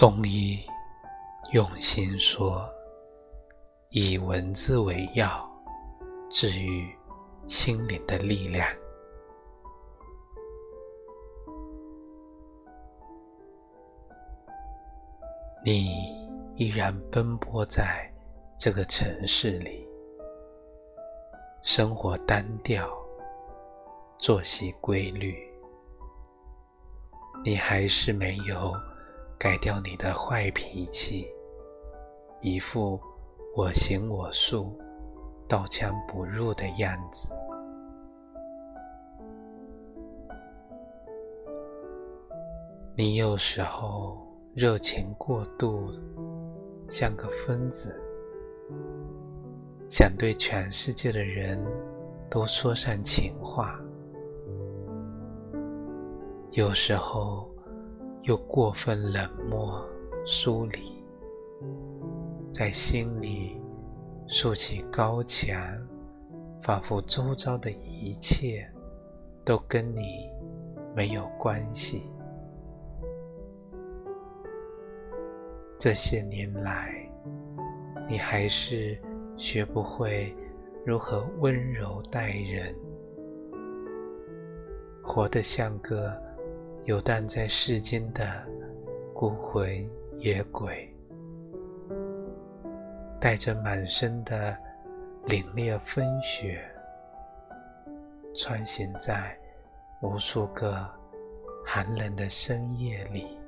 中医用心说，以文字为药，治愈心灵的力量。你依然奔波在这个城市里，生活单调，作息规律，你还是没有改掉你的坏脾气，一副我行我素、刀枪不入的样子。你有时候。热情过度，像个疯子，想对全世界的人都说上情话；有时候又过分冷漠疏离，在心里竖起高墙，仿佛周遭的一切都跟你没有关系。这些年来，你还是学不会如何温柔待人，活得像个游荡在世间的孤魂野鬼，带着满身的凛冽风雪，穿行在无数个寒冷的深夜里。